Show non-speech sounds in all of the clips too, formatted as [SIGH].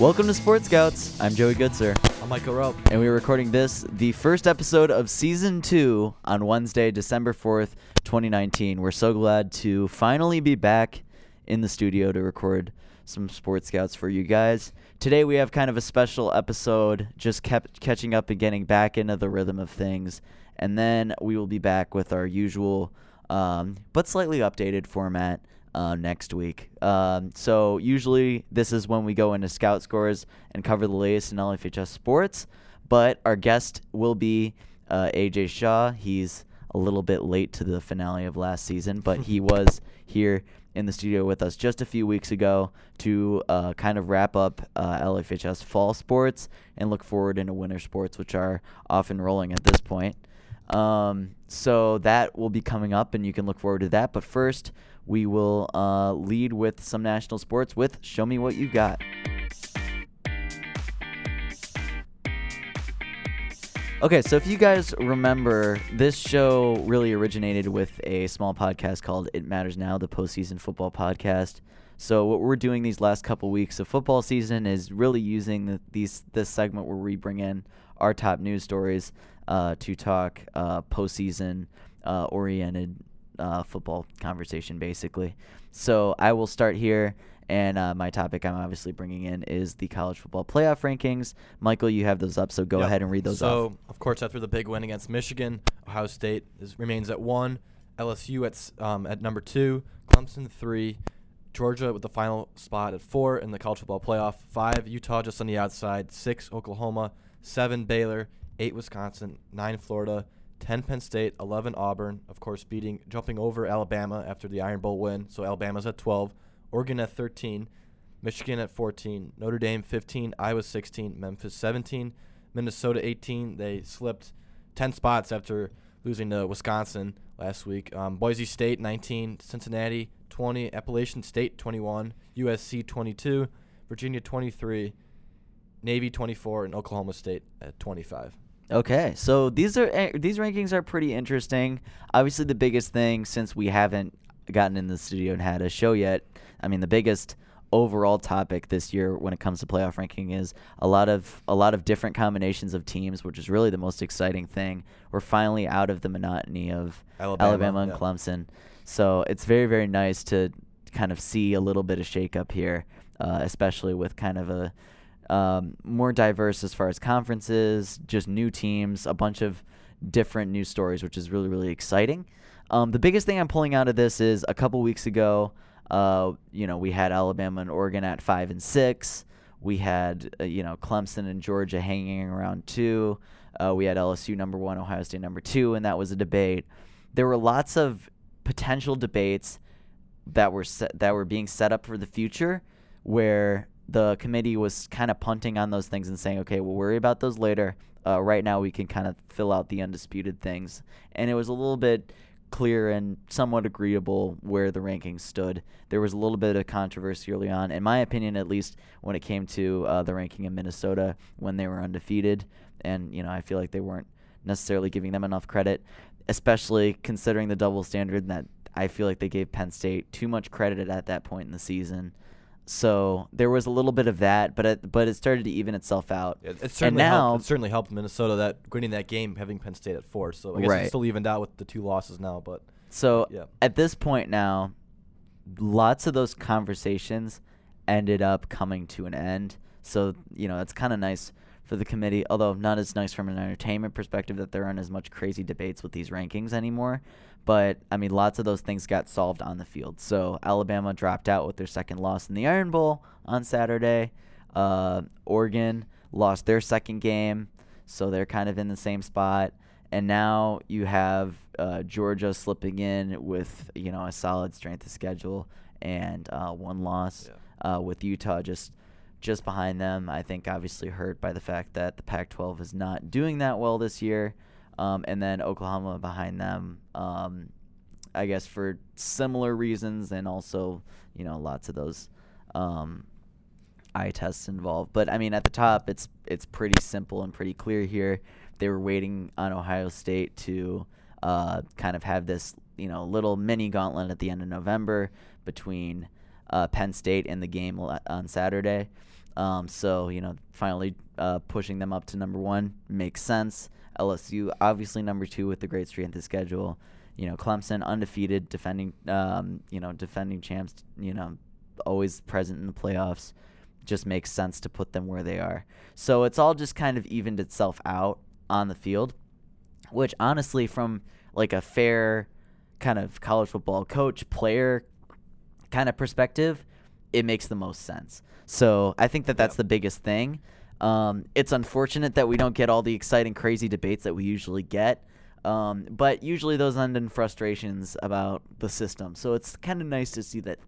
Welcome to Sports Scouts. I'm Joey Goodser, I'm Michael Rowe. and we are recording this, the first episode of season two, on Wednesday, December 4th, 2019. We're so glad to finally be back in the studio to record some Sports Scouts for you guys. Today, we have kind of a special episode, just kept catching up and getting back into the rhythm of things. And then we will be back with our usual, um, but slightly updated format uh, next week. Um, so usually this is when we go into scout scores and cover the latest in LFHS sports. But our guest will be uh, AJ Shaw. He's a little bit late to the finale of last season, but he [LAUGHS] was here in the studio with us just a few weeks ago to uh, kind of wrap up uh, LFHS fall sports and look forward into winter sports, which are off and rolling at this point. Um, so that will be coming up, and you can look forward to that. But first, we will uh, lead with some national sports with Show Me What You Got. Okay, so if you guys remember, this show really originated with a small podcast called It Matters Now, the postseason football podcast. So what we're doing these last couple weeks of football season is really using the, these this segment where we bring in our top news stories uh, to talk uh, postseason uh, oriented uh, football conversation, basically. So I will start here, and uh, my topic I'm obviously bringing in is the college football playoff rankings. Michael, you have those up, so go Yep. ahead and read those so, off. of course, after the big win against Michigan, Ohio State is, remains at one, LSU at um, at number two, Clemson three, Georgia with the final spot at four in the college football playoff. Five, Utah just on the outside. Six, Oklahoma. Seven, Baylor. Eight, Wisconsin. Nine, Florida. Ten, Penn State. Eleven, Auburn. Of course, beating jumping over Alabama after the Iron Bowl win. So Alabama's at twelve. Oregon at thirteen. Michigan at 14, Notre Dame 15, Iowa 16, Memphis 17, Minnesota 18. They slipped 10 spots after losing to Wisconsin last week. Um, Boise State 19, Cincinnati 20, Appalachian State 21, USC 22, Virginia 23, Navy 24, and Oklahoma State at 25. Okay, so these are eh, these rankings are pretty interesting. Obviously, the biggest thing since we haven't gotten in the studio and had a show yet, I mean, the biggest overall topic this year when it comes to playoff ranking is a lot of a lot of different combinations of teams, which is really the most exciting thing. We're finally out of the monotony of Alabama, and yeah. Clemson, so it's very very nice to kind of see a little bit of shakeup here, uh, especially with kind of a um, more diverse as far as conferences, just new teams, a bunch of different news stories, which is really, really exciting. Um, the biggest thing I'm pulling out of this is a couple weeks ago, uh, you know, we had Alabama and Oregon at five and six. We had, uh, you know, Clemson and Georgia hanging around two. Uh, we had LSU number one, Ohio State number two, and that was a debate. There were lots of potential debates that were set, that were being set up for the future, where the committee was kind of punting on those things and saying, okay, we'll worry about those later. Uh, right now, we can kind of fill out the undisputed things, and it was a little bit clear and somewhat agreeable where the rankings stood. There was a little bit of controversy early on, in my opinion, at least when it came to uh, the ranking of Minnesota when they were undefeated, and you know I feel like they weren't necessarily giving them enough credit, especially considering the double standard that I feel like they gave Penn State too much credit at that point in the season. So there was a little bit of that, but it, but it started to even itself out. It, it certainly now- helped. It certainly helped Minnesota that winning that game, having Penn State at four. So I guess Right. it's still evened out with the two losses now. But So Yeah. at this point now, lots of those conversations ended up coming to an end. So, you know, it's kind of nice for the committee, although not as nice from an entertainment perspective that there aren't as much crazy debates with these rankings anymore. But, I mean, lots of those things got solved on the field. So, Alabama dropped out with their second loss in the Iron Bowl on Saturday. Uh, Oregon lost their second game, so they're kind of in the same spot. And now you have uh, Georgia slipping in with you know a solid strength of schedule and uh, one loss, uh, with Utah just just behind them. I think obviously hurt by the fact that the Pac-12 is not doing that well this year, um, and then Oklahoma behind them. Um, I guess for similar reasons, and also you know lots of those um, eye tests involved. But I mean, at the top, it's it's pretty simple and pretty clear here. They were waiting on Ohio State to uh, kind of have this you know little mini gauntlet at the end of November between uh, Penn State and the game on Saturday. Um, so you know, finally uh, pushing them up to number one makes sense. LSU obviously number two with the great strength of schedule. You know, Clemson undefeated, defending um, you know defending champs. You know, always present in the playoffs. Just makes sense to put them where they are. So it's all just kind of evened itself out on the field, which honestly, from like a fair kind of college football coach player kind of perspective, it makes the most sense. So I think that that's the biggest thing. Um, it's unfortunate that we don't get all the exciting, crazy debates that we usually get. Um, but usually those end in frustrations about the system. So it's kind of nice to see that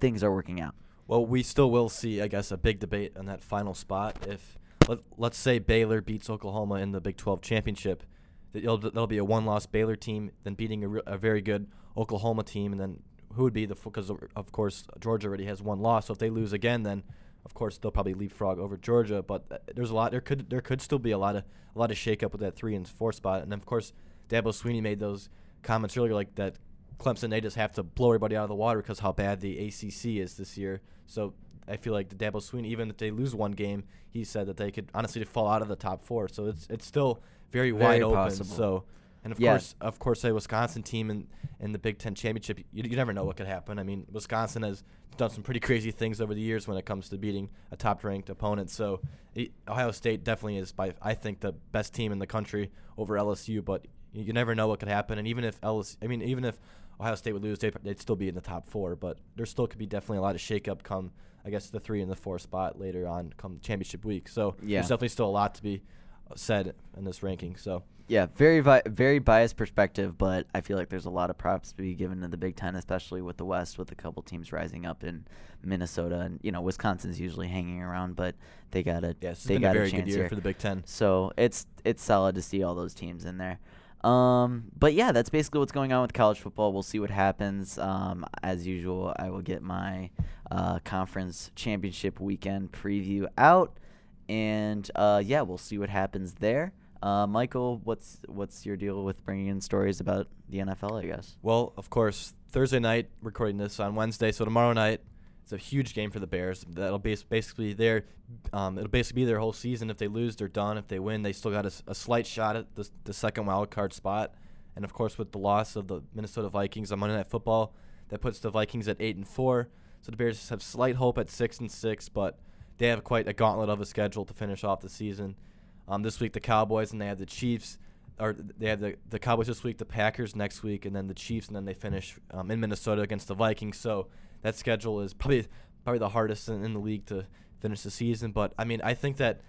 things are working out. Well, we still will see, I guess, a big debate on that final spot. If let, let's say Baylor beats Oklahoma in the Big 12 championship, it'll, that'll be a one-loss Baylor team, then beating a, re- a very good Oklahoma team, and then who would be the because of course Georgia already has one loss. So if they lose again, then of course they'll probably leapfrog over Georgia. But uh, there's a lot. There could there could still be a lot of a lot of shakeup with that three and four spot. And of course, Dabo Swinney made those comments earlier, like that Clemson they just have to blow everybody out of the water because how bad the ACC is this year. So I feel like the Dabo Swinney, even if they lose one game, he said that they could honestly fall out of the top four. So it's it's still very, Very wide open. possible. So and of Yeah. course, of course, a Wisconsin team in in the Big Ten championship, you, you never know what could happen. I mean, Wisconsin has done some pretty crazy things over the years when it comes to beating a top-ranked opponent. So it, Ohio State definitely is, by I think, the best team in the country over LSU. But you, you never know what could happen. And even if LSU, I mean, even if Ohio State would lose, they'd, they'd still be in the top four. But there still could be definitely a lot of shakeup come, I guess, the three and the four spot later on come championship week. So Yeah. there's definitely still a lot to be said in this ranking. So. Yeah, very vi- very biased perspective, but I feel like there's a lot of props to be given to the Big Ten, especially with the West, with a couple teams rising up in Minnesota, and you know Wisconsin's usually hanging around, but they got a Yeah, they got a very chance good year here. for the Big Ten. So it's it's solid to see all those teams in there. Um, but yeah, that's basically what's going on with college football. We'll see what happens. Um, as usual, I will get my uh, conference championship weekend preview out, and uh, yeah, we'll see what happens there. Uh, Michael, what's what's your deal with bringing in stories about the NFL? I guess. Well, of course, Thursday night, recording this on Wednesday, so tomorrow night, it's a huge game for the Bears. That'll be basically their, um, it'll basically be their whole season. If they lose, they're done. If they win, they still got a slight shot at the, the second wild card spot. And of course, with the loss of the Minnesota Vikings on Monday Night Football, that puts the Vikings at eight and four. So the Bears have slight hope at six and six, but they have quite a gauntlet of a schedule to finish off the season. Um, this week the Cowboys and they have the Chiefs, or they have the the Cowboys this week, the Packers next week, and then the Chiefs, and then they finish um, in Minnesota against the Vikings. So that schedule is probably probably the hardest in, in the league to finish the season. But I mean, I think that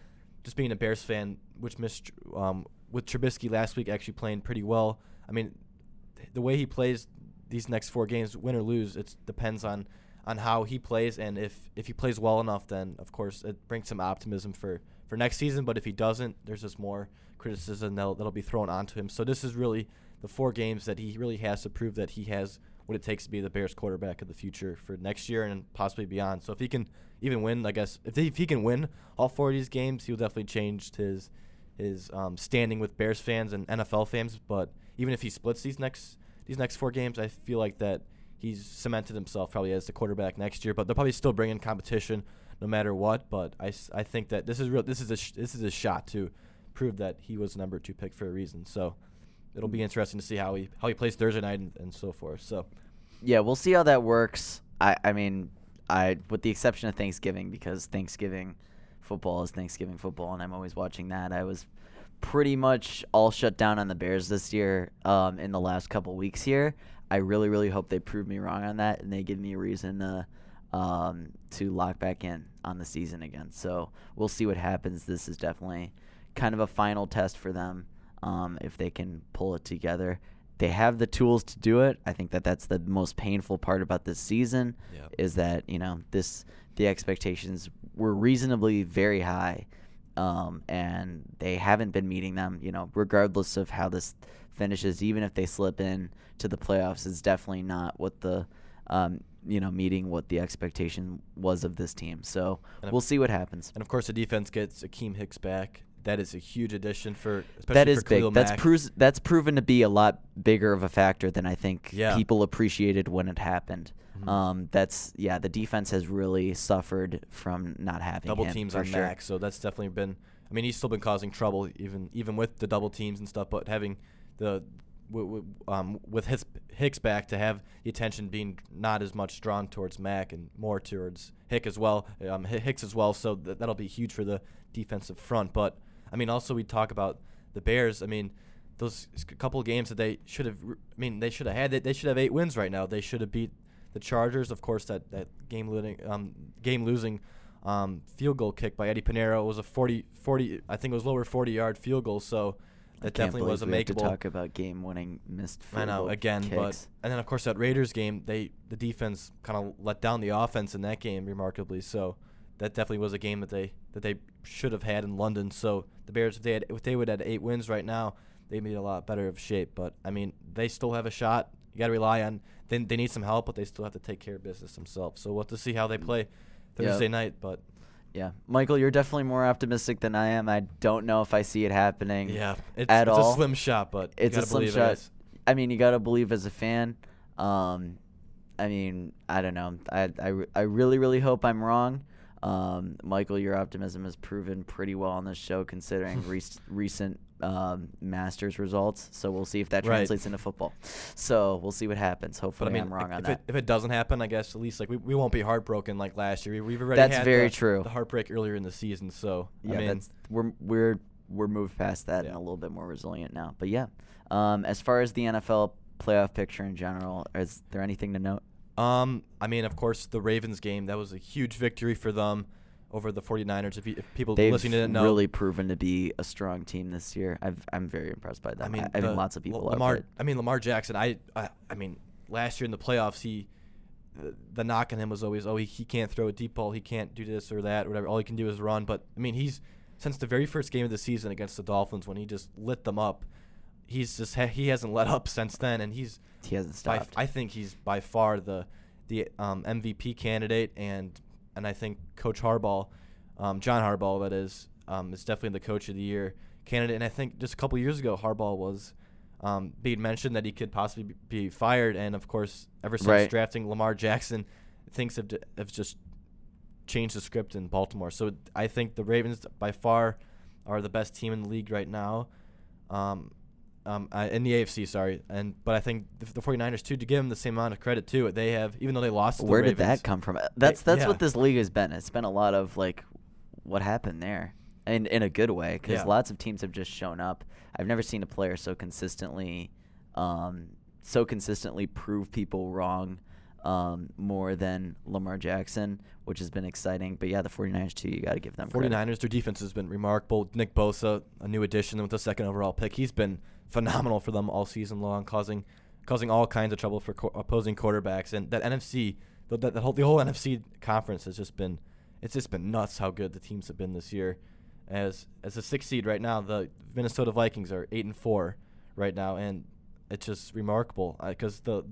just being a Bears fan, which missed um, with Trubisky last week actually playing pretty well. I mean, the way he plays these next four games, win or lose, it depends on on how he plays, and if if he plays well enough, then of course it brings some optimism for for next season. But if he doesn't, there's just more criticism that'll, that'll be thrown onto him. So this is really the four games that he really has to prove that he has what it takes to be the Bears quarterback of the future for next year and possibly beyond. So if he can even win, I guess if, he- if he can win all four of these games, he'll definitely change his his um, standing with Bears fans and NFL fans. But even if he splits these next these next four games, I feel like that he's cemented himself probably as the quarterback next year. But they'll probably still bring in competition no matter what. But I, I think that this is real. This is a sh- this is a shot to prove that he was number two pick for a reason. So it'll be interesting to see how he how he plays Thursday night and, and so forth. So Yeah, we'll see how that works. I, I mean, I with the exception of Thanksgiving because Thanksgiving football is Thanksgiving football, and I'm always watching that. I was pretty much all shut down on the Bears this year. Um, in the last couple weeks here, I really, really hope they prove me wrong on that, and they give me a reason to, um, to lock back in on the season again. So we'll see what happens. This is definitely kind of a final test for them. Um, if they can pull it together, they have the tools to do it. I think that that's the most painful part about this season Yeah. is that you know this the expectations were reasonably very high, um, and they haven't been meeting them. You know, regardless of how this finishes, even if they slip in to the playoffs, it's definitely not what the um, you know meeting what the expectation was of this team. So And we'll see what happens. and of course the defense gets Akiem Hicks back. that is a huge addition for especially that is for big. That's Mack. proves that's proven to be a lot bigger of a factor than I think Yeah. people appreciated when it happened. Mhm. Um, that's yeah, the defense has really suffered from not having double teams on sure. Max, so that's definitely been. I mean, he's still been causing trouble even even with the double teams and stuff, but having the w- w- um, with his Hicks back to have the attention being not as much drawn towards Mack and more towards Hick as well, um, Hicks as well. So th- that'll be huge for the defensive front. But I mean, also we talk about the Bears. I mean, those couple games that they should have. I mean, they should have had. They, they should have eight wins right now. They should have beat the Chargers. Of course, that that game losing um, game losing um, field goal kick by Eddy Pineiro was a 40, 40 I think it was lower 40 yard field goal. So that definitely was a have to talk about game-winning missed. I know again, but and then of course that Raiders game, they the defense kind of let down the offense in that game remarkably. So that definitely was a game that they that they should have had in London. So the Bears, if they had if they would have had eight wins right now, they'd be a lot better of shape. But I mean, they still have a shot. You got to rely on. They they need some help, but they still have to take care of business themselves. So we'll have to see how they mm. play Thursday night. But yeah, Michael, you're definitely more optimistic than I am. I don't know if I see it happening. yeah, it's, at it's all. a slim shot, but you it's a slim shot. I mean, you gotta believe as a fan. Um, I mean, I don't know. I I, I really really hope I'm wrong. Um, Michael, your optimism has proven pretty well on this show, considering [LAUGHS] rec- recent um, Masters results. So we'll see if that Right. translates into football. So we'll see what happens. But Hopefully, I mean, am wrong if, on if that. It, if it doesn't happen, I guess at least like we, we won't be heartbroken like last year. We, we've already That's had very the, true. the heartbreak earlier in the season, so yeah, I mean, that's we're we're we're moved past that and a little bit more resilient now. But yeah, um, as far as the NFL playoff picture in general, is there anything to note? um, I mean, of course, the Ravens game that was a huge victory for them over the 49ers. If, you, if people They've listening didn't know, they've really proven to be a strong team this year. I've, I'm very impressed by them. I mean, I, the- think lots of people L- are. Lamar. but I mean, Lamar Jackson. I, I I mean, last year in the playoffs, he the, the knock on him was always, oh, he, he can't throw a deep ball, he can't do this or that, or whatever. All he can do is run. But I mean, he's since the very first game of the season against the Dolphins when he just lit them up. He's just ha- he hasn't let up since then, and he's he hasn't by, stopped. I think he's by far the the um, MVP candidate, and and I think Coach Harbaugh, um, John Harbaugh, that is, um, is definitely the Coach of the Year candidate. And I think just a couple years ago, Harbaugh was um, being mentioned that he could possibly be- fired, and of course, ever since Right. drafting Lamar Jackson, things have, d- have just changed the script in Baltimore. So I think the Ravens by far are the best team in the league right now. Um, um, uh, in the AFC, sorry, and but I think the, the 49ers too to give them the same amount of credit too. They have even though they lost. To the Where did Ravens, that come from? Uh, That's that's yeah. what this league has been. It's been a lot of like, what happened there, and in a good way, because Yeah. lots of teams have just shown up. I've never seen a player so consistently, um, so consistently prove people wrong, um, more than Lamar Jackson, which has been exciting. But yeah, the 49ers too. You got to give them credit. 49ers, their defense has been remarkable. Nick Bosa, a new addition with the second overall pick, he's been phenomenal for them all season long, causing causing all kinds of trouble for co- opposing quarterbacks. And that NFC, the, the, the whole the whole NFC conference has just been it's just been nuts how good the teams have been this year. As as a six seed right now, the Minnesota Vikings are eight and four right now, and it's just remarkable uh, because the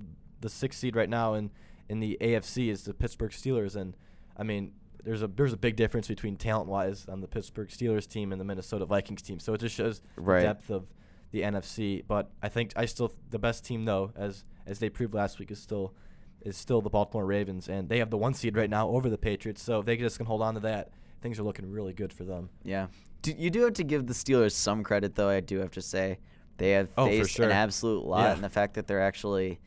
the sixth seed right now in in the AFC is the Pittsburgh Steelers, and I mean there's a there's a big difference between talent wise on the Pittsburgh Steelers team and the Minnesota Vikings team. So it just shows Right. the depth of the NFC. But I think I still the best team though, as as they proved last week, is still is still the Baltimore Ravens, and they have the one seed right now over the Patriots. So if they just can hold on to that, things are looking really good for them. Yeah. Do, you do have to give the Steelers some credit, though. I do have to say they have Oh, faced sure. an absolute lot, Yeah. and the fact that they're actually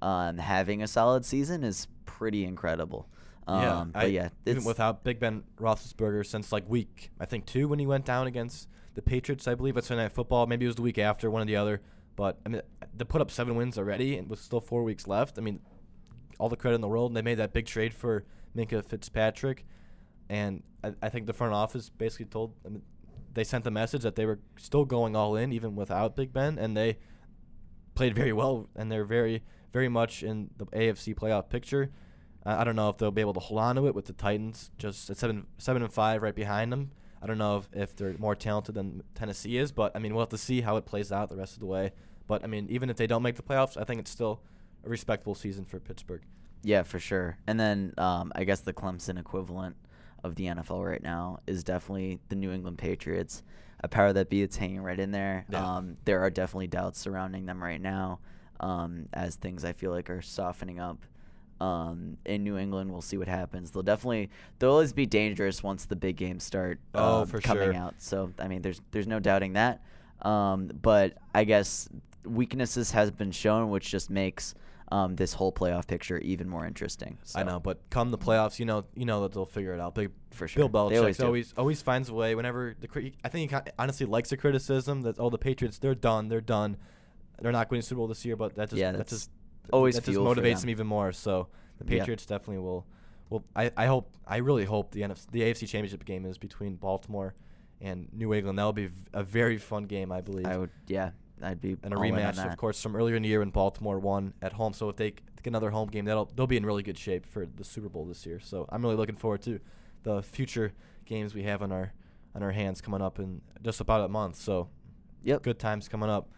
um, having a solid season is pretty incredible. Um, but I- yeah, even without Big Ben Roethlisberger since like week I think two when he went down against the Patriots, I believe it's Sunday Night Football. Maybe it was the week after, one or the other. But I mean, they put up seven wins already, and with still four weeks left. I mean, all the credit in the world. And they made that big trade for Minkah Fitzpatrick, and I, I think the front office basically told I mean, they sent the message that they were still going all in even without Big Ben, and they played very well, and they're very very much in the AFC playoff picture. I I don't know if they'll be able to hold on to it with the Titans just at seven seven and five right behind them. I don't know if, if they're more talented than Tennessee is, but I mean we'll have to see how it plays out the rest of the way. But I mean even if they don't make the playoffs, I think it's still a respectable season for Pittsburgh. yeah, for sure. And then um, I guess the Clemson equivalent of the NFL right now is definitely the New England Patriots. A power that be, it's hanging right in there. Yeah. Um, there are definitely doubts surrounding them right now, um, as things I feel like are softening up. Um, in New England, we'll see what happens. They'll definitely they'll always be dangerous once the big games start Oh, um, for coming sure. out. So I mean, there's there's no doubting that. Um, but I guess weaknesses has been shown, which just makes um, this whole playoff picture even more interesting. I know, but come the playoffs, you know, you know that they'll figure it out. Big For sure. Bill Belichick always always, always finds a way. Whenever the I think he honestly likes the criticism that oh the Patriots they're done, they're done, they're not winning Super Bowl this year, but that's just Yeah, that that's just always that just motivates them. even more. So the. Patriots definitely will. Well, I, I hope I really hope the NFC, the AFC Championship game is between Baltimore and New England. That will be a very fun game, I believe. I would, yeah, I'd be and a all in on rematch, of course, from earlier in the year when Baltimore won at home. So if they get another home game, that'll they'll be in really good shape for the Super Bowl this year. So I'm really looking forward to the future games we have on our on our hands coming up in just about a month. So Yep. good times coming up.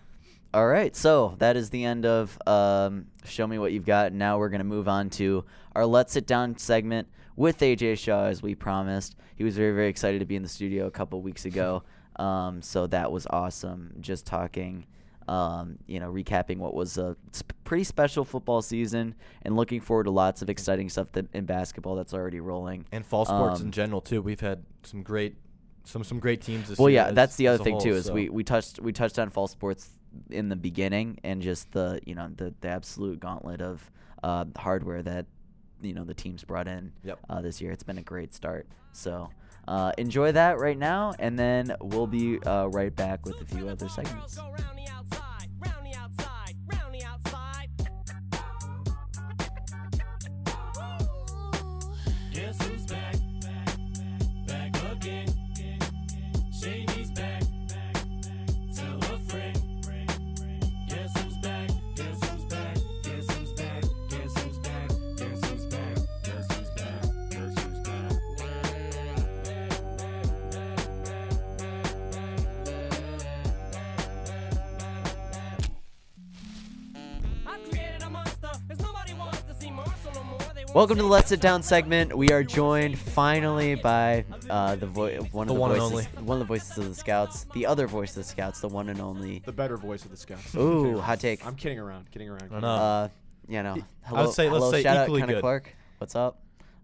All right, so that is the end of um, Show Me What You've Got. Now we're going to move on to our Let's Sit Down segment with AJ Shaw, as we promised. He was very, very excited to be in the studio a couple weeks ago. [LAUGHS] Um, so that was awesome. Just talking, um, you know, recapping what was a sp- pretty special football season and looking forward to lots of exciting stuff that, in basketball that's already rolling. And fall sports Um, in general too. We've had some great some some great teams this well, yeah, as- that's the other thing whole, too. Is so. we, we touched we touched on fall sports in the beginning and just the you know the the absolute gauntlet of uh, hardware that you know the teams brought in Yep. uh, this year. It's been a great start. So uh, enjoy that right now, and then we'll be uh, right back with a few other segments. Welcome to the Let's Sit Down segment. We are joined finally by uh, the vo- one of The the, one and voices, only. one of the voices of the Scouts, the other voice of the Scouts, the one and only. The better voice of the Scouts. Ooh, hot take. I'm kidding around, kidding around. I kidding know. uh, you know, I would say- let's hello, say shout out equally Connor good. Clark. What's up?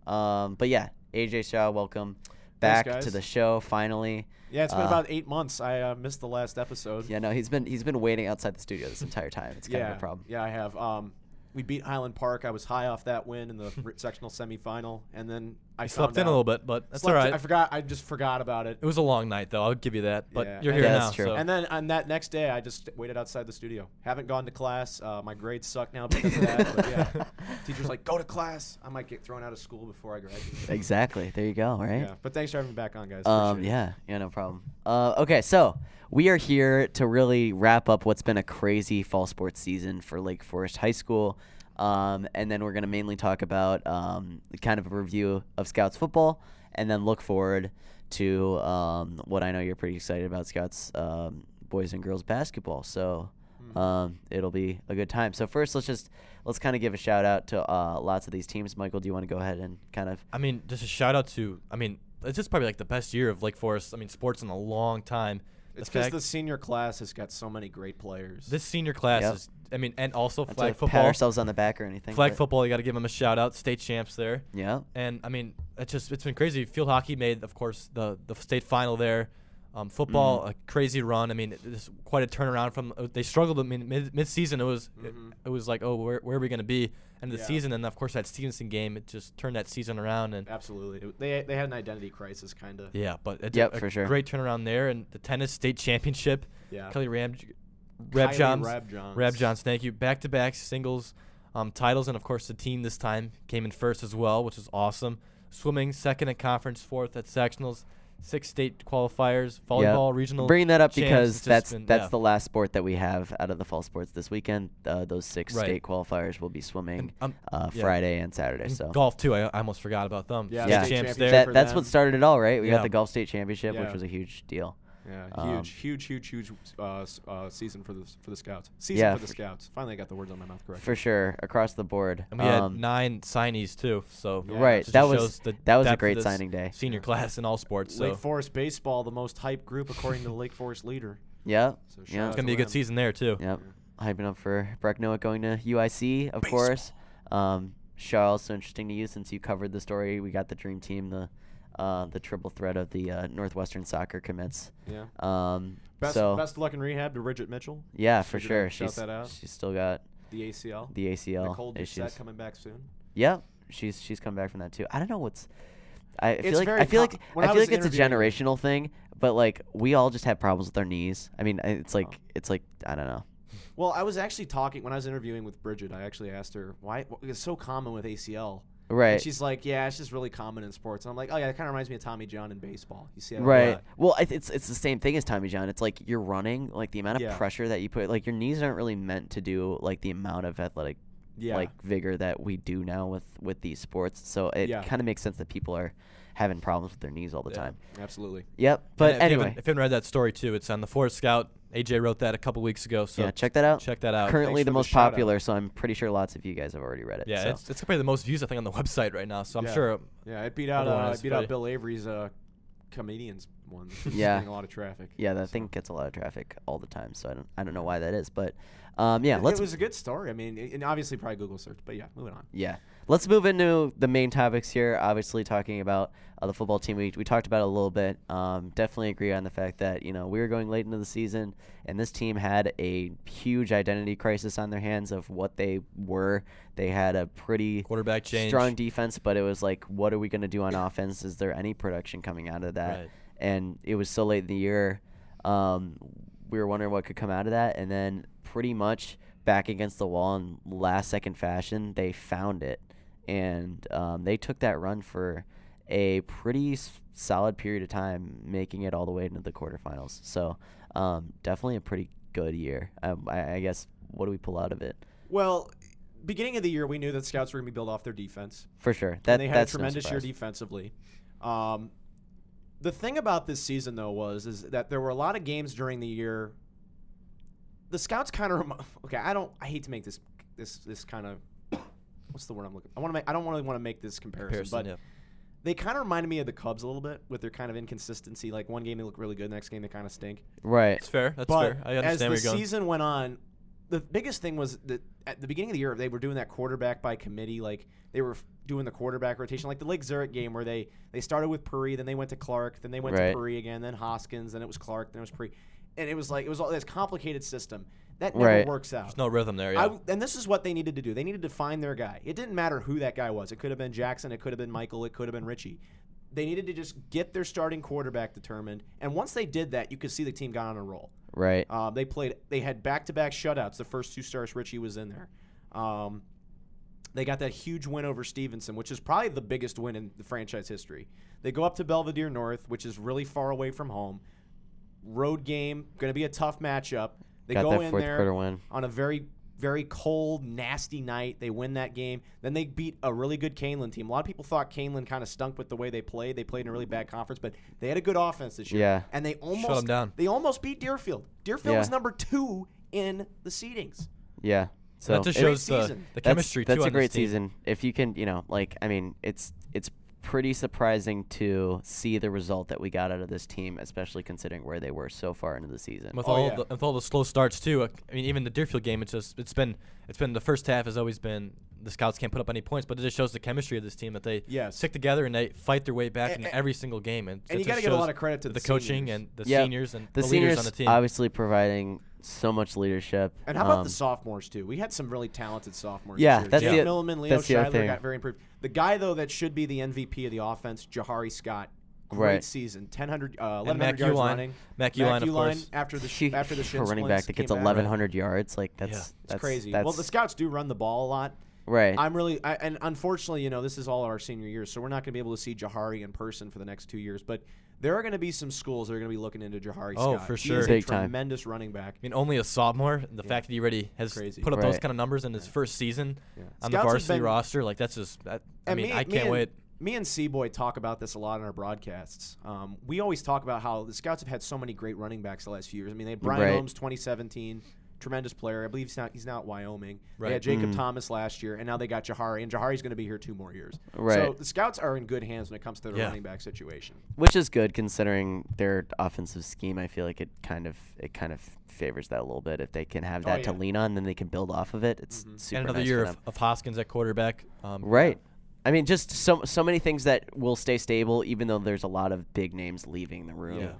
Um, but yeah, AJ Shaw, welcome back Thanks, to the show finally. Yeah, it's been uh, about eight months. I uh, missed the last episode. Yeah, no, he's been he's been waiting outside the studio this entire time. It's kind yeah, of a problem. Yeah, I have. Um, we beat Highland Park. I was high off that win in the [LAUGHS] sectional semifinal, and then I I slept found in a little bit, but that's slept- all right. I forgot. I just forgot about it. it was a long night though. I'll give you that. But Yeah. you're here Yeah, now. that's true. So. And then on that next day, I just waited outside the studio. Haven't gone to class. Uh, my grades suck now because of that. but yeah, [LAUGHS] teacher's like, go to class. I might get thrown out of school before I graduate. Exactly. There you go. Right. Yeah, but thanks for having me back on, guys. Um, yeah, yeah, no problem. Uh, okay, so we are here to really wrap up what's been a crazy fall sports season for Lake Forest High School. Um, and then we're going to mainly talk about um, kind of a review of Scouts football and then look forward to um, what I know you're pretty excited about Scouts um, boys and girls basketball. So Hmm. um, it'll be a good time. So first, let's just let's kind of give a shout out to uh, lots of these teams. Michael, do you want to go ahead and kind of I mean, just a shout out to. I mean, it's just probably like the best year of Lake Forest. I mean, sports in a long time. It's because the senior class has got so many great players. this senior class Yep. is. I mean, and also not flag to football. pat ourselves on the back or anything? Flag but- football, you got to give them a shout out. State champs there. Yeah. And I mean, it's just it's been crazy. Field hockey made, of course, the the state final there. Um, football, Mhm. a crazy run. I mean, it's quite a turnaround from. Uh, they struggled. I mean, mid mid season, it was it, Mhm. it was like, oh, where, where are we gonna be? And the Yeah. season, and of course that Stevenson game, it just turned that season around. And Absolutely, It- they they had an identity crisis, kind of. yeah, but it, Yep, a for sure. great turnaround there. And the tennis state championship, Yeah. Kelly Ram, Reb Kylie Johns, Reb Johns. Rab Johns, thank you. Back to back singles um, titles, and of course the team this time came in first as well, which is awesome. Swimming second at conference, fourth at sectionals, six state qualifiers, volleyball regional. Bringing that up because it's just that's been- that's yeah. the last sport that we have out of the fall sports this weekend. Uh, those six Right. state qualifiers will be swimming And, um, uh, yeah. Friday and Saturday. and so golf too. I, I almost forgot about them. Yeah, Yeah. State champs there. that that's them. what started it all, right? We Yeah. got the Gulf State Championship, which was a huge deal. Yeah, Um, huge, huge, huge, huge uh, uh, season for the for the scouts. Season Yeah, for the for- scouts. Finally, I got the words on my mouth correct. for sure across the board. And we had Um, nine signees too. So Yeah, right, that was the that was a great signing day. Senior class in all sports. So Lake Forest baseball, the most hyped group according to the Lake Forest leader. Yeah, So yeah, it's gonna to be a good season there too. Yep. Hyping up for Brecknoe going to UIC, of Baseball. course. Um, Charles, so interesting to you since you covered the story. We got the dream team, the uh, the triple threat of the uh, Northwestern soccer commits. Yeah. Um, Best so best luck in rehab to Bridget Mitchell. yeah, for sure. She's that out. she's still got The ACL. the ACL Nicole issues. Coming back soon. Yeah, she's she's come back from that too. I don't know what's. I feel It's like I feel com- like I I feel like it's a generational thing, but like we all just have problems with our knees. I mean, it's like Oh. it's like I don't know. Well, I was actually talking when I was interviewing with Bridget. I actually asked her why it's so common with ACL. And Right. she's like, "Yeah, it's just really common in sports." And I'm like, "Oh yeah, it kind of reminds me of Tommy John in baseball." You see, how Right. that- Well, I th- it's it's the same thing as Tommy John. It's like you're running, like the amount of Yeah. pressure that you put, like your knees aren't really meant to do like the amount of athletic Yeah. like vigor that we do now with with these sports. So it Yeah. kind of makes sense that people are having problems with their knees all the Yeah. time. Absolutely. Yep. But if you anyway, if you haven't read that story too, it's on the Forest Scout. AJ wrote that a couple weeks ago. So yeah, check that out. check that out. Currently Thanks the for the most shout out. popular, so I'm pretty sure lots of you guys have already read it. Yeah, so. it's, it's probably the most views I think on the website right now. So I'm Yeah. sure. Yeah, it beat out Other one uh, is it beat pretty- out Bill Avery's uh, comedians one. It's [LAUGHS] Yeah. getting a lot of traffic. Yeah, that So- thing gets a lot of traffic all the time, so I don't I don't know why that is, but um, yeah, It- let's It was a good story. I mean, it- and obviously probably Google search, but yeah, moving on. yeah, let's move into the main topics here. Obviously, talking about uh, the football team, we we talked about it a little bit. Um, definitely agree on the fact that you know we were going late into the season, and this team had a huge identity crisis on their hands of what they were. They had a pretty Quarterback change. strong defense, but it was like, what are we going to do on offense? Is there any production coming out of that? Right. And it was so late in the year. Um, we were wondering what could come out of that, and then pretty much back against the wall in last second fashion, they found it, and um, they took that run for a pretty s- solid period of time, making it all the way into the quarterfinals. So um, definitely a pretty good year. Um, I, I guess what do we pull out of it? Well, beginning of the year, we knew that scouts were going to be built off their defense. For sure, that and they had that's a no tremendous year defensively. Um, the thing about this season, though, was is that there were a lot of games during the year. The scouts kind of [LAUGHS] okay. I don't. I hate to make this this this kind of [COUGHS] what's the word I'm looking. I want to make. I don't really want to make this comparison, Comparison, but yeah. They kind of reminded me of the Cubs a little bit with their kind of inconsistency. Like one game they look really good, the next game they kind of stink. Right. It's fair. That's but fair. I understand as where the you're going. season went on, the biggest thing was that at the beginning of the year they were doing that quarterback by committee, like they were doing the quarterback rotation, like the Lake Zurich game where they they started with Puri, then they went to Clark, then they went Right. to Puri again, then Hoskins, then it was Clark, then it was Puri, and it was like it was all this complicated system that never Right. works out. There's no rhythm there. Yeah. I w and this is what they needed to do. They needed to find their guy. It didn't matter who that guy was. It could have been Jackson. It could have been Michael. It could have been Richie. They needed to just get their starting quarterback determined. And once they did that, you could see the team got on a roll. Right. Uh, they played. They had back-to-back shutouts. The first two starts, Richie was in there. Um, they got that huge win over Stevenson, which is probably the biggest win in the franchise history. They go up to Belvidere North, which is really far away from home. Road game, going to be a tough matchup. They Got go that in fourth there quarter win. on a very very cold, nasty night. They win that game. Then they beat a really good Kaneland team. A lot of people thought Kaneland kind of stunk with the way they played. They played in a really bad conference, but they had a good offense this year. Yeah. And they almost 'em down. They almost beat Deerfield. Deerfield was number two in the seedings. Yeah. So that just Great shows the, season. the that's- chemistry That's too a on this great team. season. If you can, you know, like I mean, it's it's pretty surprising to see the result that we got out of this team, especially considering where they were so far into the season. With Oh, all yeah. the, with all the slow starts too. I mean, even the Deerfield game, it's just it's been it's been the first half has always been the scouts can't put up any points, but it just shows the chemistry of this team that they Yes. stick together and they fight their way back A- in a- every single game. And, And it you got to give a lot of credit to the, the coaching and the Yeah, seniors and the, the, seniors leaders on the team. obviously providing so much leadership. And how about Um, the sophomores too? We had some really talented sophomores. Yeah, this year. that's Jake the- Milliman, Leo that's the other Scheidler thing. got very improved. The guy though that should be the MVP of the offense, Jahari Scott. Great Right. season, 1000, uh, 1100 yards Uline, running. Mac Uline, of course. after the [LAUGHS] sh- after the shin running back that gets 1100 yards, like that's Yeah. It's that's crazy. That's, well, the scouts do run the ball a lot. right. I'm really, I, and unfortunately, you know, this is all our senior years, so we're not going to be able to see Jahari in person for the next two years. But there are going to be some schools that are going to be looking into Jahari Oh, Scott. for He sure. is Big a time. tremendous running back. I mean, only a sophomore. The Yeah. fact that he already has Crazy. put up those Right. kind of numbers in his first season Yeah. on Scouts the have varsity been- roster, like that's just that. I And mean, me- I me can't and- wait. me and C-Boy talk about this a lot in our broadcasts. Um, we always talk about how the Scouts have had so many great running backs the last few years. I mean, they had Brian Right. Holmes 2017, tremendous player. I believe he's not he's now at Wyoming. They had Jacob Mhm. Thomas last year, and now they got Jahari, and Jahari's going to be here two more years. So the Scouts are in good hands when it comes to the Yeah. running back situation. Which is good considering their offensive scheme. I feel like it kind of it kind of favors that a little bit. If they can have Oh, that to lean on, then they can build off of it. It's Mhm. super and another nice year for of, them. of Hoskins at quarterback. Um, Right. I mean, just so so many things that will stay stable, even though there's a lot of big names leaving the room.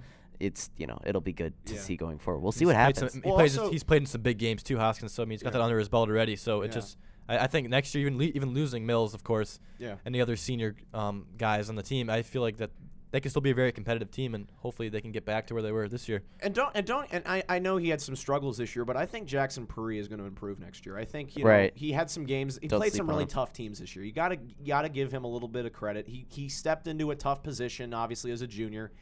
Yeah. It's you know it'll be good to Yeah. see going forward. We'll see He's what happens. Some, he Well, plays. also- he's played in some big games too, Hoskins. So I mean, he's got Yeah. that under his belt already. So it Yeah. just, I, I think next year, even le- even losing Mills, of course, Yeah. and the other senior um, guys on the team, I feel like that they can still be a very competitive team, and hopefully they can get back to where they were this year. And don't and don't and I, I know he had some struggles this year, but I think Jackson Puri is going to improve next year. I think you know Right. he had some games. He Don't played some really him. tough teams this year. You gotta you gotta give him a little bit of credit. He he stepped into a tough position, obviously as a junior.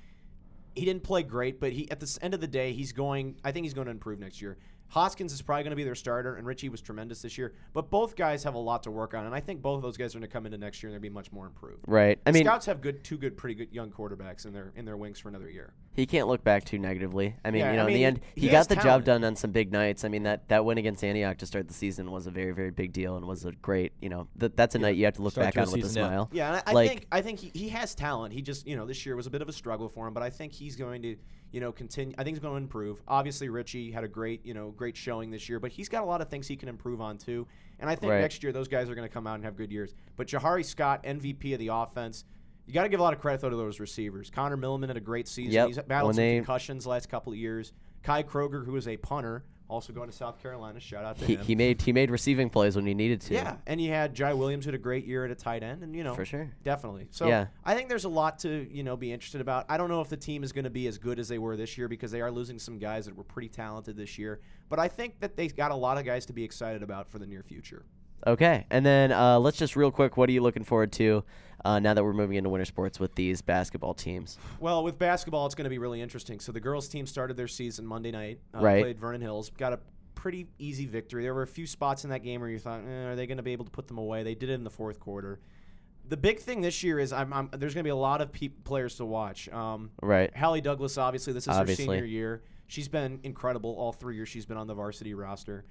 He didn't play great, but he at the end of the day, he's going. I think he's going to improve next year. Hoskins is probably going to be their starter, and Richie was tremendous this year. But both guys have a lot to work on, and I think both of those guys are going to come into next year and they'll be much more improved. right. I The mean, Scouts have good, two good, pretty good young quarterbacks in their in their wings for another year. He can't look back too negatively. I mean, Yeah, you know, I in the end, he he, got the job done on some big nights. I mean, that that win against Antioch to start the season was a very very big deal and was a great. You know, th- that's a night you have to look Start back to on with a season, yeah. smile. Yeah, and I, I Like- think I think he, he has talent. He just you know this year was a bit of a struggle for him, but I think he's going to you know continue. I think he's going to improve. Obviously, Richie had a great you know great showing this year, but he's got a lot of things he can improve on too. And I think Right. next year those guys are going to come out and have good years. But Jahari Scott, MVP of the offense. You got to give a lot of credit though to those receivers. Connor Milliman had a great season. Yep. He's battled When some they- concussions the last couple of years. Kai Kroger, who is a punter, also going to South Carolina. Shout out to He, him. he made he made receiving plays when he needed to. Yeah, and he had Jai Williams who had a great year at a tight end, and you know For sure. definitely. So Yeah. I think there's a lot to you know be interested about. I don't know if the team is going to be as good as they were this year because they are losing some guys that were pretty talented this year. But I think that they've got a lot of guys to be excited about for the near future. Okay, and then uh, let's just real quick. What are you looking forward to uh, now that we're moving into winter sports with these basketball teams? Well, with basketball, it's going to be really interesting. So the girls' team started their season Monday night. Uh, Right. Played Vernon Hills. Got a pretty easy victory. There were a few spots in that game where you thought, eh, are they going to be able to put them away? They did it in the fourth quarter. The big thing this year is I'm, I'm, there's going to be a lot of peop players to watch. Um, Right. Hallie Douglas, obviously, this is Obviously. her senior year. She's been incredible all three years she's been on the varsity roster.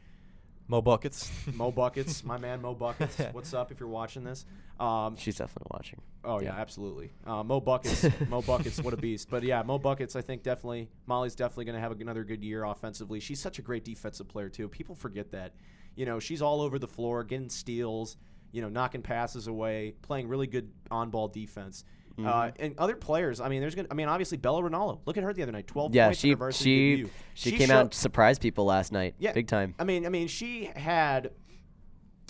Mo buckets. [LAUGHS] Mo Buckets, my man Mo Buckets. [LAUGHS] What's up if you're watching this? Um, She's definitely watching. Oh yeah, Yeah. absolutely. Uh, Mo Buckets, [LAUGHS] Mo Buckets, what a beast. But yeah, Mo Buckets, I think definitely Molly's definitely going to have another good year offensively. She's such a great defensive player too. People forget that. You know, she's all over the floor, getting steals, you know, knocking passes away, playing really good on-ball defense. Uh, Mhm. and other players, I mean, there's gonna. I mean, obviously Bella Ronaldo. Look at her the other night, 12 Yeah, points in she she debut. she, came showed- out and surprised people last night. Yeah, big time. I mean, I mean, she had.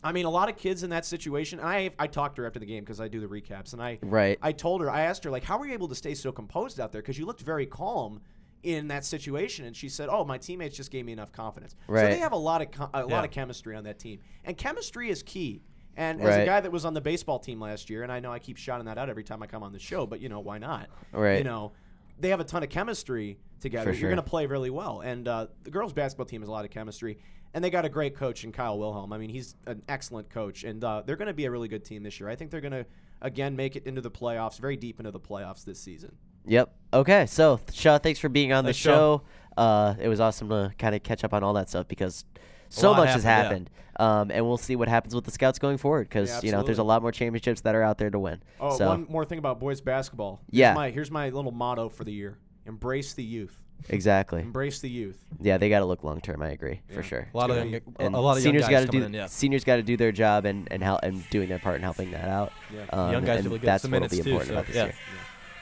I mean, a lot of kids in that situation. And I I talked to her after the game because I do the recaps, and I Right. I told her, I asked her like, how were you able to stay so composed out there? Because you looked very calm in that situation, and she said, "Oh, my teammates just gave me enough confidence." Right. So they have a lot of a Yeah. lot of chemistry on that team, and chemistry is key. And as a Right. guy that was on the baseball team last year, and I know I keep shouting that out every time I come on the show, but you know why not? Right. You know, they have a ton of chemistry together. For You're sure. going to play really well, and uh, the girls' basketball team has a lot of chemistry. And they got a great coach in Kyle Wilhelm. I mean, he's an excellent coach, and uh, they're going to be a really good team this year. I think they're going to again make it into the playoffs, very deep into the playoffs this season. Yep. Okay. So, Shaw, thanks for being on the Thanks, Shaw. show. Uh, it was awesome to kind of catch up on all that stuff because so lot much has happened, happened. Um, and we'll see what happens with the Scouts going forward because Yeah, you know there's a lot more championships that are out there to win. Oh, so one more thing about boys basketball. Here's Yeah. My, here's my little motto for the year: Embrace the youth. exactly. Embrace the youth. Yeah, they got to look long term. I agree for sure. A lot of young, And a lot of seniors got to do in. Yeah. seniors got to do their job and and help and doing their part in helping that out. Yeah. Um, young guys and really get that's what'll minutes be too, important so, about this yeah. year.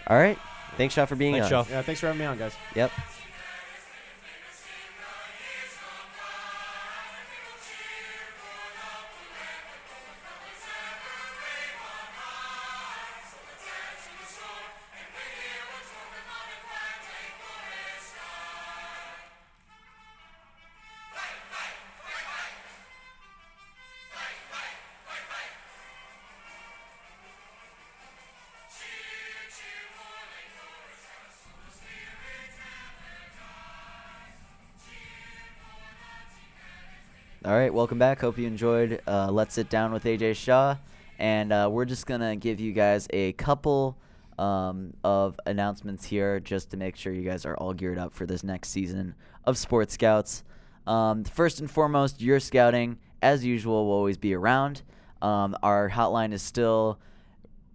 All right. Thanks, Shaw, for being Thanks, on. Shaw. Yeah. Thanks for having me on, guys. Yep. Welcome back. Hope you enjoyed uh, Let's Sit Down with AJ Shaw. and uh, we're just gonna give you guys a couple um, of announcements here just to make sure you guys are all geared up for this next season of Sports Scouts. Um, first and foremost, your scouting, as usual, will always be around. Um, our hotline is still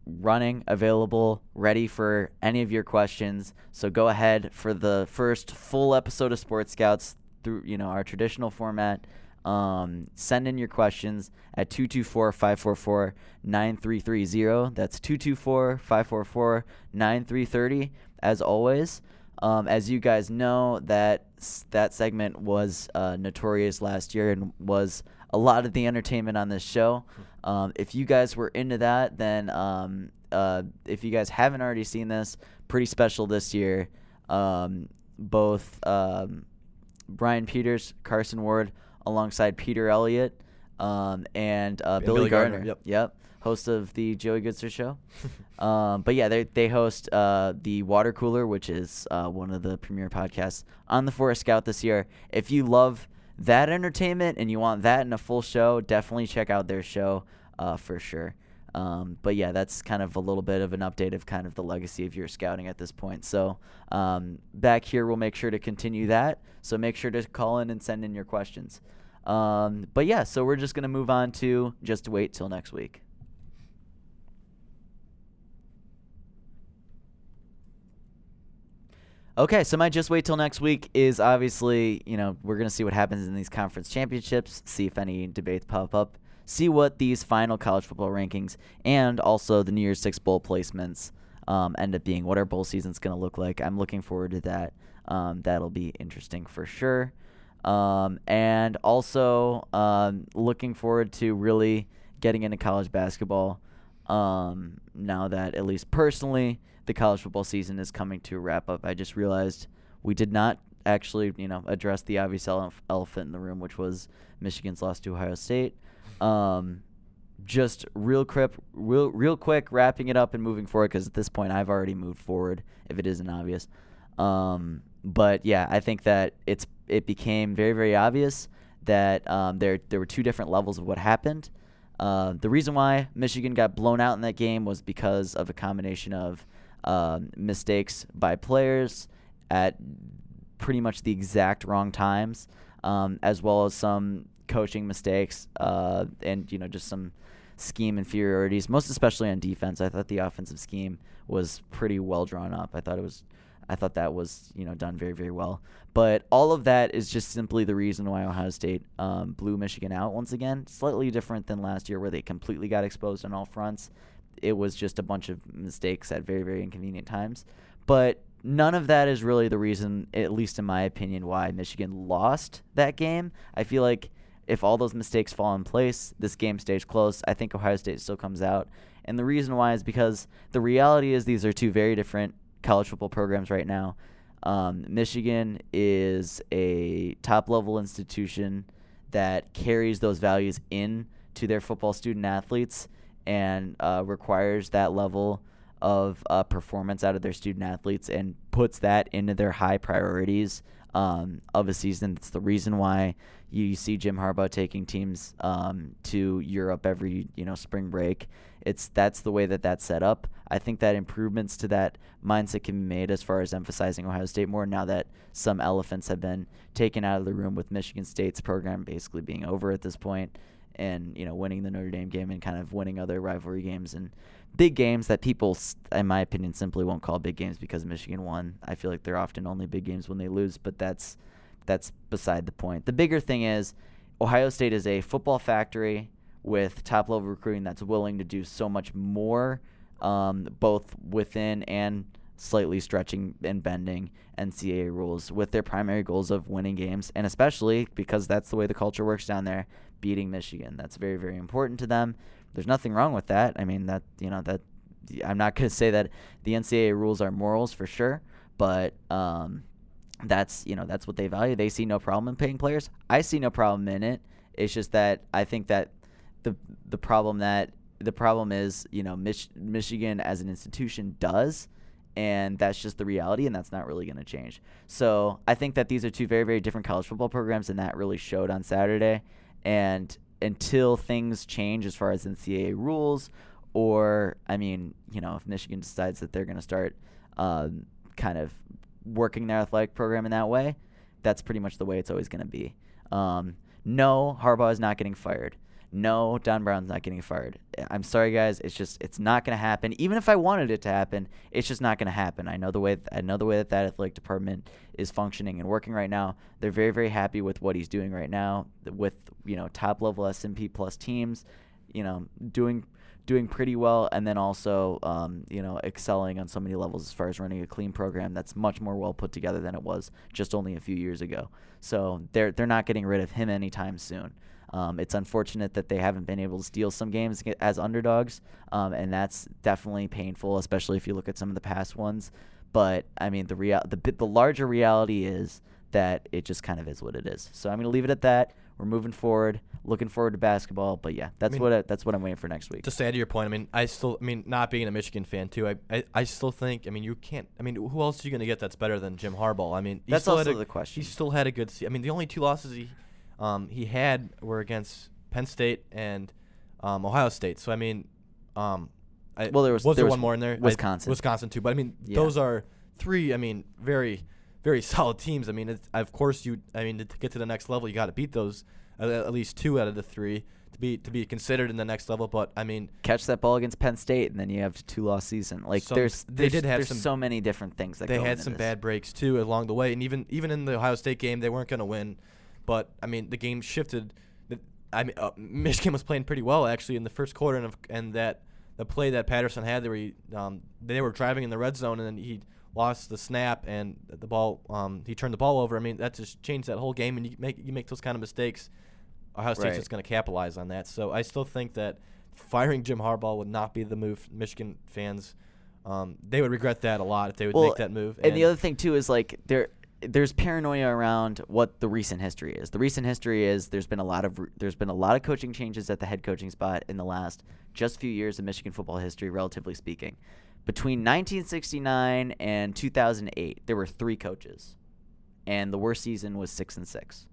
running, available, ready for any of your questions. So go ahead for the first full episode of Sports Scouts through you know our traditional format. Um, send in your questions at 224-544-9330. That's 224-544-9330. As always, um, as you guys know, that that segment was uh, notorious last year and was a lot of the entertainment on this show. Um, if you guys were into that, then um, uh, if you guys haven't already seen this, pretty special this year. Um, both um, Brian Peters, Carson Ward, alongside Peter Elliott, um, and uh, And Billy, Billy Gardner. Gardner, yep. Yep. Host of the Joey Goodster show. [LAUGHS] um, but yeah, they they host uh, the Water Cooler, which is uh, one of the premier podcasts on the Forest Scout this year. If you love that entertainment and you want that in a full show, definitely check out their show uh, for sure. Um, but yeah, that's kind of a little bit of an update of kind of the legacy of your scouting at this point. So um, back here, we'll make sure to continue that. So make sure to call in and send in your questions. Um, but yeah, so we're just gonna move on to just wait till next week. Okay, so my just wait till next week is obviously, you know, we're going to see what happens in these conference championships, see if any debates pop up, see what these final college football rankings and also the New Year's Six bowl placements um, end up being, what our bowl season's going to look like. I'm looking forward to that. Um, that'll be interesting for sure. Um, and also um, looking forward to really getting into college basketball um, now that at least personally the college football season is coming to a wrap up. I just realized we did not actually, you know, address the obvious elephant in the room, which was Michigan's loss to Ohio State. Um, just real quick, real, real quick, wrapping it up and moving forward because at this point I've already moved forward. If it isn't obvious, um, but yeah, I think that it's it became very very obvious that um, there there were two different levels of what happened. Uh, the reason why Michigan got blown out in that game was because of a combination of um, mistakes by players at pretty much the exact wrong times, um, as well as some coaching mistakes uh, and you know just some scheme inferiorities, most especially on defense. I thought the offensive scheme was pretty well drawn up. I thought it was I thought that was you know done very very well. But all of that is just simply the reason why Ohio State um, blew Michigan out once again. Slightly different than last year where they completely got exposed on all fronts. It was just a bunch of mistakes at very very inconvenient times. But none of that is really the reason, at least in my opinion, why Michigan lost that game. I feel like if all those mistakes fall in place, this game stays close. I think Ohio State still comes out. And the reason why is because the reality is these are two very different college football programs right now. Um, Michigan is a top level institution that carries those values in to their football student athletes and uh, requires that level of uh, performance out of their student athletes and puts that into their high priorities um, of a season. It's the reason why you see Jim Harbaugh taking teams um, to Europe every you know spring break. It's that's the way that that's set up. I think that improvements to that mindset can be made as far as emphasizing Ohio State more now that some elephants have been taken out of the room with Michigan State's program basically being over at this point and you know winning the Notre Dame game and kind of winning other rivalry games and big games that people in my opinion simply won't call big games because Michigan won. I feel like they're often only big games when they lose, but that's that's beside the point. The bigger thing is Ohio State is a football factory with top level recruiting that's willing to do so much more, um, both within and slightly stretching and bending NCAA rules with their primary goals of winning games, and especially because that's the way the culture works down there, beating Michigan. That's very, very important to them. There's nothing wrong with that. I mean, that, you know, that I'm not going to say that the NCAA rules are morals for sure, but um, that's you know that's what they value. They see no problem in paying players. I see no problem in it. It's just that I think that the the problem that the problem is you know Mich- Michigan as an institution does, and that's just the reality, and that's not really going to change. So I think that these are two very very different college football programs, and that really showed on Saturday. And until things change as far as NCAA rules, or I mean, you know, if Michigan decides that they're going to start um, kind of working their athletic program in that way, that's pretty much the way it's always going to be. Um, no, Harbaugh is not getting fired. No, Don Brown's not getting fired. I'm sorry, guys. It's just it's not going to happen. Even if I wanted it to happen, it's just not going to happen. I know the way I know the way that that athletic department is functioning and working right now. They're very very happy with what he's doing right now with you know top level S&P plus teams. You know, doing doing pretty well, and then also um, you know excelling on so many levels as far as running a clean program that's much more well put together than it was just only a few years ago. So they're they're not getting rid of him anytime soon. Um, it's unfortunate that they haven't been able to steal some games as underdogs, um, and that's definitely painful, especially if you look at some of the past ones. But I mean, the real the the larger reality is that it just kind of is what it is. So I'm going to leave it at that. We're moving forward, looking forward to basketball. But yeah, that's mean, what I, that's what I'm waiting for next week. To add to your point, I mean, I still, I mean, not being a Michigan fan too, I, I, I still think, I mean, you can't, I mean, who else are you going to get that's better than Jim Harbaugh? I mean, he that's still also a, the question. He still had a good. Se- I mean, the only two losses he, um, he had were against Penn State and um, Ohio State. So I mean, um, I, Well, there was- was there there was one more in there? I- Wisconsin. Wisconsin too. But I mean, Yeah. those are three. I mean, very very [LAUGHS] solid teams. I mean, it's, of course you. I mean, to get to the next level, you got to beat those at, least two out of the three to be to be considered in the next level. But I mean, Catch that ball against Penn State, and then you have two loss season. Like Some- there's, they did have there's some- so many different things that they had some this. bad breaks too along the way, and even even in the Ohio State game, they weren't going to win. But I mean, the game shifted. I mean, uh, Michigan was playing pretty well actually in the first quarter, and, and that the play that Patterson had, they were um, they were driving in the red zone, and then he lost the snap, and the ball um, he turned the ball over. I mean, that just changed that whole game, and you make you make those kind of mistakes. Ohio State's Right. just going to capitalize on that. So I still think that firing Jim Harbaugh would not be the move. Michigan fans, um, they would regret that a lot if they would Well, make that move. And, the other thing too is like there there's paranoia around what the recent history is. The recent history is there's been a lot of there's been a lot of coaching changes at the head coaching spot in the last just few years of Michigan football history, relatively speaking. Between 1969 and 2008, there were three coaches, and the worst season was six and six.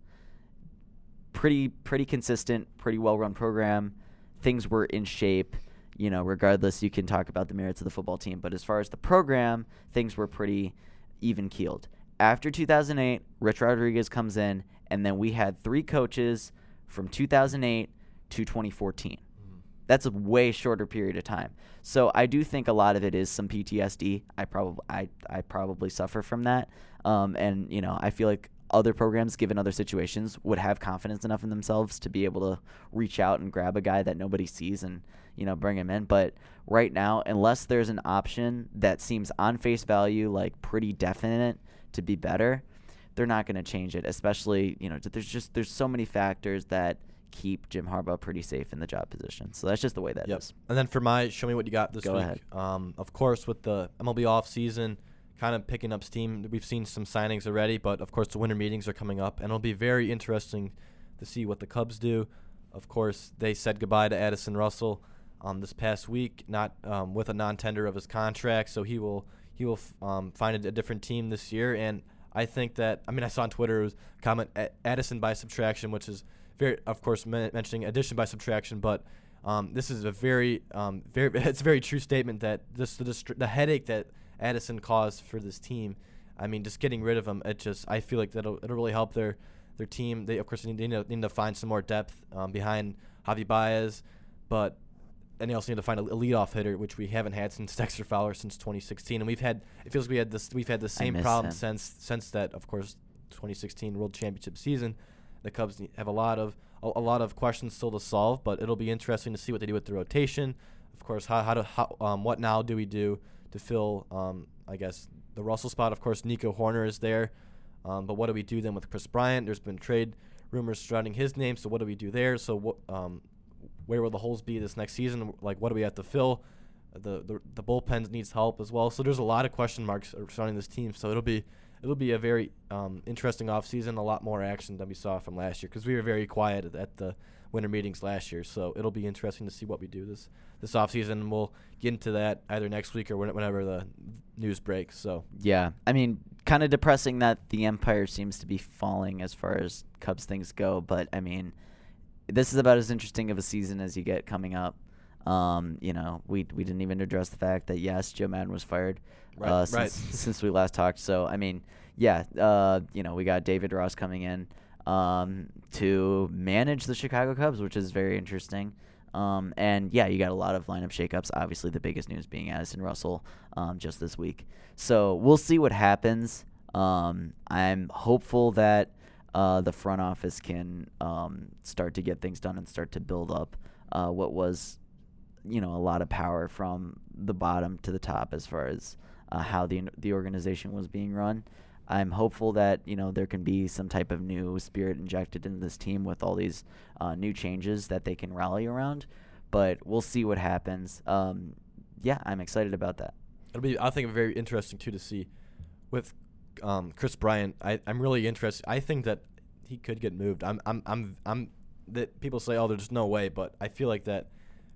Pretty pretty consistent, pretty well run program. Things were in shape you know, regardless, you can talk about the merits of the football team. But as far as the program, things were pretty even keeled. After 2008, Rich Rodriguez comes in, and then we had three coaches from 2008 to 2014. That's a way shorter period of time. So I do think a lot of it is some PTSD. I probably I, I probably suffer from that. Um, and you know, I feel like other programs, given other situations, would have confidence enough in themselves to be able to reach out and grab a guy that nobody sees and you know bring him in. But right now, unless there's an option that seems on face value like pretty definite to be better, they're not going to change it. Especially you know, there's just there's so many factors that keep Jim Harbaugh pretty safe in the job position. So that's just the way that is. Yep. And then for my show me what you got this Go week. ahead. Um, of course, with the MLB off season, kind of picking up steam. We've seen some signings already, but of course the winter meetings are coming up, and it'll be very interesting to see what the Cubs do. Of course, they said goodbye to Addison Russell um, this past week, not um, with a non-tender of his contract, so he will he will um, find a, a different team this year. And I think that I mean I saw on Twitter it was comment Addison by subtraction, which is very of course men- mentioning addition by subtraction, but um, this is a very um, very [LAUGHS] it's a very true statement that this the, dist- the headache that Addison caused for this team. I mean, just getting rid of him, it just I feel like that'll it'll really help their their team. They of course need, need, to, need to find some more depth um, behind Javy Baez, but and they also need to find a, a leadoff hitter, which we haven't had since [LAUGHS] Dexter Fowler since 2016. And we've had it feels like we had this we've had the same problem him. since since that of course 2016 World Championship season. The Cubs have a lot of a, a lot of questions still to solve, but it'll be interesting to see what they do with the rotation. Of course, how how to how, um, what now do we do to fill um, I guess the Russell spot? Of course, Nico Hoerner is there, um, but what do we do then with Kris Bryant? There's been trade rumors surrounding his name, so what do we do there? So what um, where will the holes be this next season? Like, what do we have to fill? The the, the bullpen needs help as well. So there's a lot of question marks surrounding this team. So it'll be it'll be a very um, interesting offseason, a lot more action than we saw from last year because we were very quiet at, at the winter meetings last year. So it'll be interesting to see what we do this this offseason. We'll get into that either next week or whenever the news breaks. So Yeah, I mean, kind of depressing that the Empire seems to be falling as far as Cubs things go, but I mean, this is about as interesting of a season as you get coming up. Um, you know, we we didn't even address the fact that yes, Joe Maddon was fired Right, uh, right. since since we last talked. So I mean, yeah, uh, you know, we got David Ross coming in um, to manage the Chicago Cubs, which is very interesting. Um, and yeah, you got a lot of lineup shakeups. Obviously, the biggest news being Addison Russell um, just this week. So we'll see what happens. Um, I'm hopeful that uh, the front office can um, start to get things done and start to build up uh, what was, you know, a lot of power from the bottom to the top as far as uh, how the the organization was being run. I'm hopeful that you know there can be some type of new spirit injected into this team with all these uh, new changes that they can rally around. But we'll see what happens. Um, yeah, I'm excited about that. It'll be, I think, very interesting too to see with um, Kris Bryant. I, I'm really interested. I think that he could get moved. I'm, I'm, I'm, I'm. That people say, oh, there's no way, but I feel like that,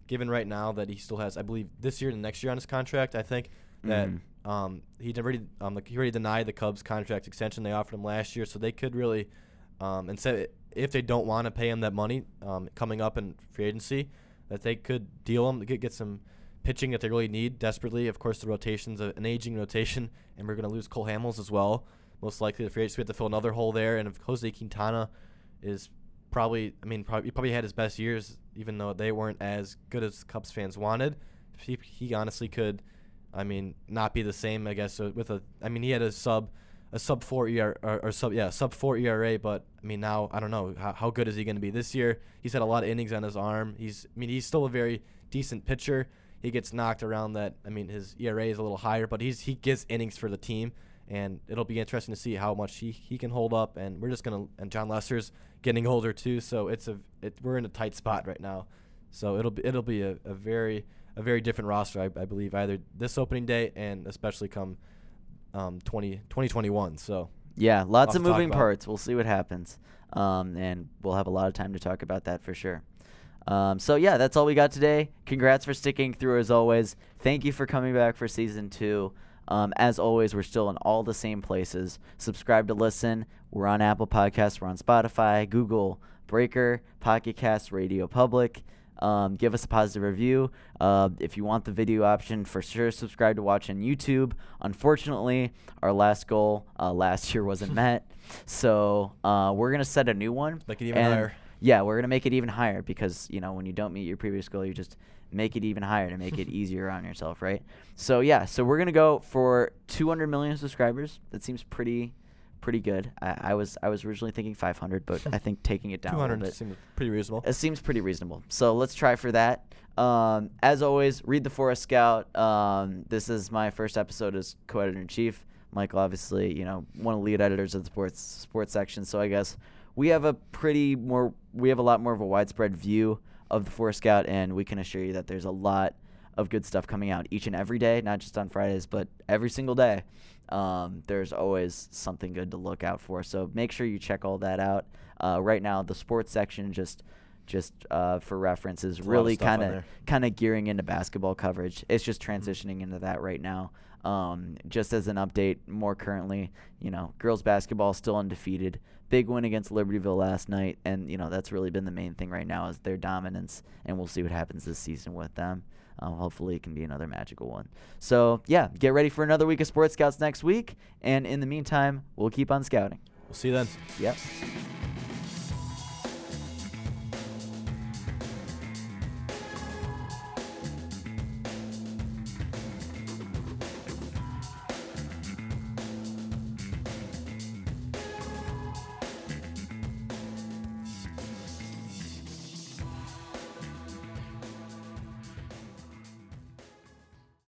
given right now that he still has, I believe, this year and next year on his contract, I think that Mhm. um, he already, um, he already denied the Cubs contract extension they offered him last year, so they could really, um, instead if they don't want to pay him that money um, coming up in free agency, that they could deal him, get get some pitching that they really need desperately. Of course, the rotation's an aging rotation, [LAUGHS] and we're going to lose Cole Hamels as well. Most likely, the free agency we have to fill another hole there. And if Jose Quintana is probably, I mean, probably, he probably had his best years, even though they weren't as good as Cubs fans wanted. He, he honestly could, I mean, not be the same. I guess uh, with a, I mean, he had a sub, a sub four ER or, or sub yeah sub four ERA, but I mean now I don't know how, how good is he going to be this year. He's had a lot of innings on his arm. He's, I mean, he's still a very decent pitcher. He gets knocked around that. I mean, his ERA is a little higher, but he's he gets innings for the team, and it'll be interesting to see how much he, he can hold up. And we're just gonna and Jon Lester's getting older too, so it's a it, we're in a tight spot right now. So it'll be it'll be a, a very a very different roster, I, I believe, either this opening day and especially come um 20, 2021. So Yeah, lots of moving parts. We'll see what happens. Um, and we'll have a lot of time to talk about that for sure. Um, so yeah, that's all we got today. Congrats for sticking through as always. Thank you for coming back for season two. Um, as always, we're still in all the same places. Subscribe to listen. We're on Apple Podcasts. We're on Spotify, Google, Breaker, Pocket Cast, Radio Public. Um, give us a positive review. Uh, if you want the video option, for sure, subscribe to watch on YouTube. Unfortunately, our last goal uh, last year wasn't [LAUGHS] met, so uh, we're gonna set a new one. Make it even higher. Yeah, we're gonna make it even higher because you know when you don't meet your previous goal, you just make it even higher to make it easier on yourself, right? So yeah, so we're gonna go for 200 million subscribers. That seems pretty, pretty good. I, I was I was originally thinking 500, but I think taking it down a little [LAUGHS] 200 bit. seems pretty reasonable. It seems pretty reasonable. So let's try for that. Um, as always, read the Forest Scout. Um, this is my first episode as co-editor in chief. Michael, obviously, you know, one of the lead editors of the sports sports section. So I guess we have a pretty more we have a lot more of a widespread view of the Forest Scout, and we can assure you that there's a lot of good stuff coming out each and every day, not just on Fridays, but every single day. Um, there's always something good to look out for. So make sure you check all that out. Uh, right now, the sports section just just uh, for reference is a lot of really kind of kind of gearing into basketball coverage. It's just transitioning into that right now. Um, just as an update, more currently, you know, girls basketball still undefeated. Big win against Libertyville last night, and you know that's really been the main thing right now is their dominance, and we'll see what happens this season with them. Um, hopefully, it can be another magical one. So yeah, get ready for another week of Sports Scouts next week, and in the meantime, we'll keep on scouting. We'll see you then. Yep.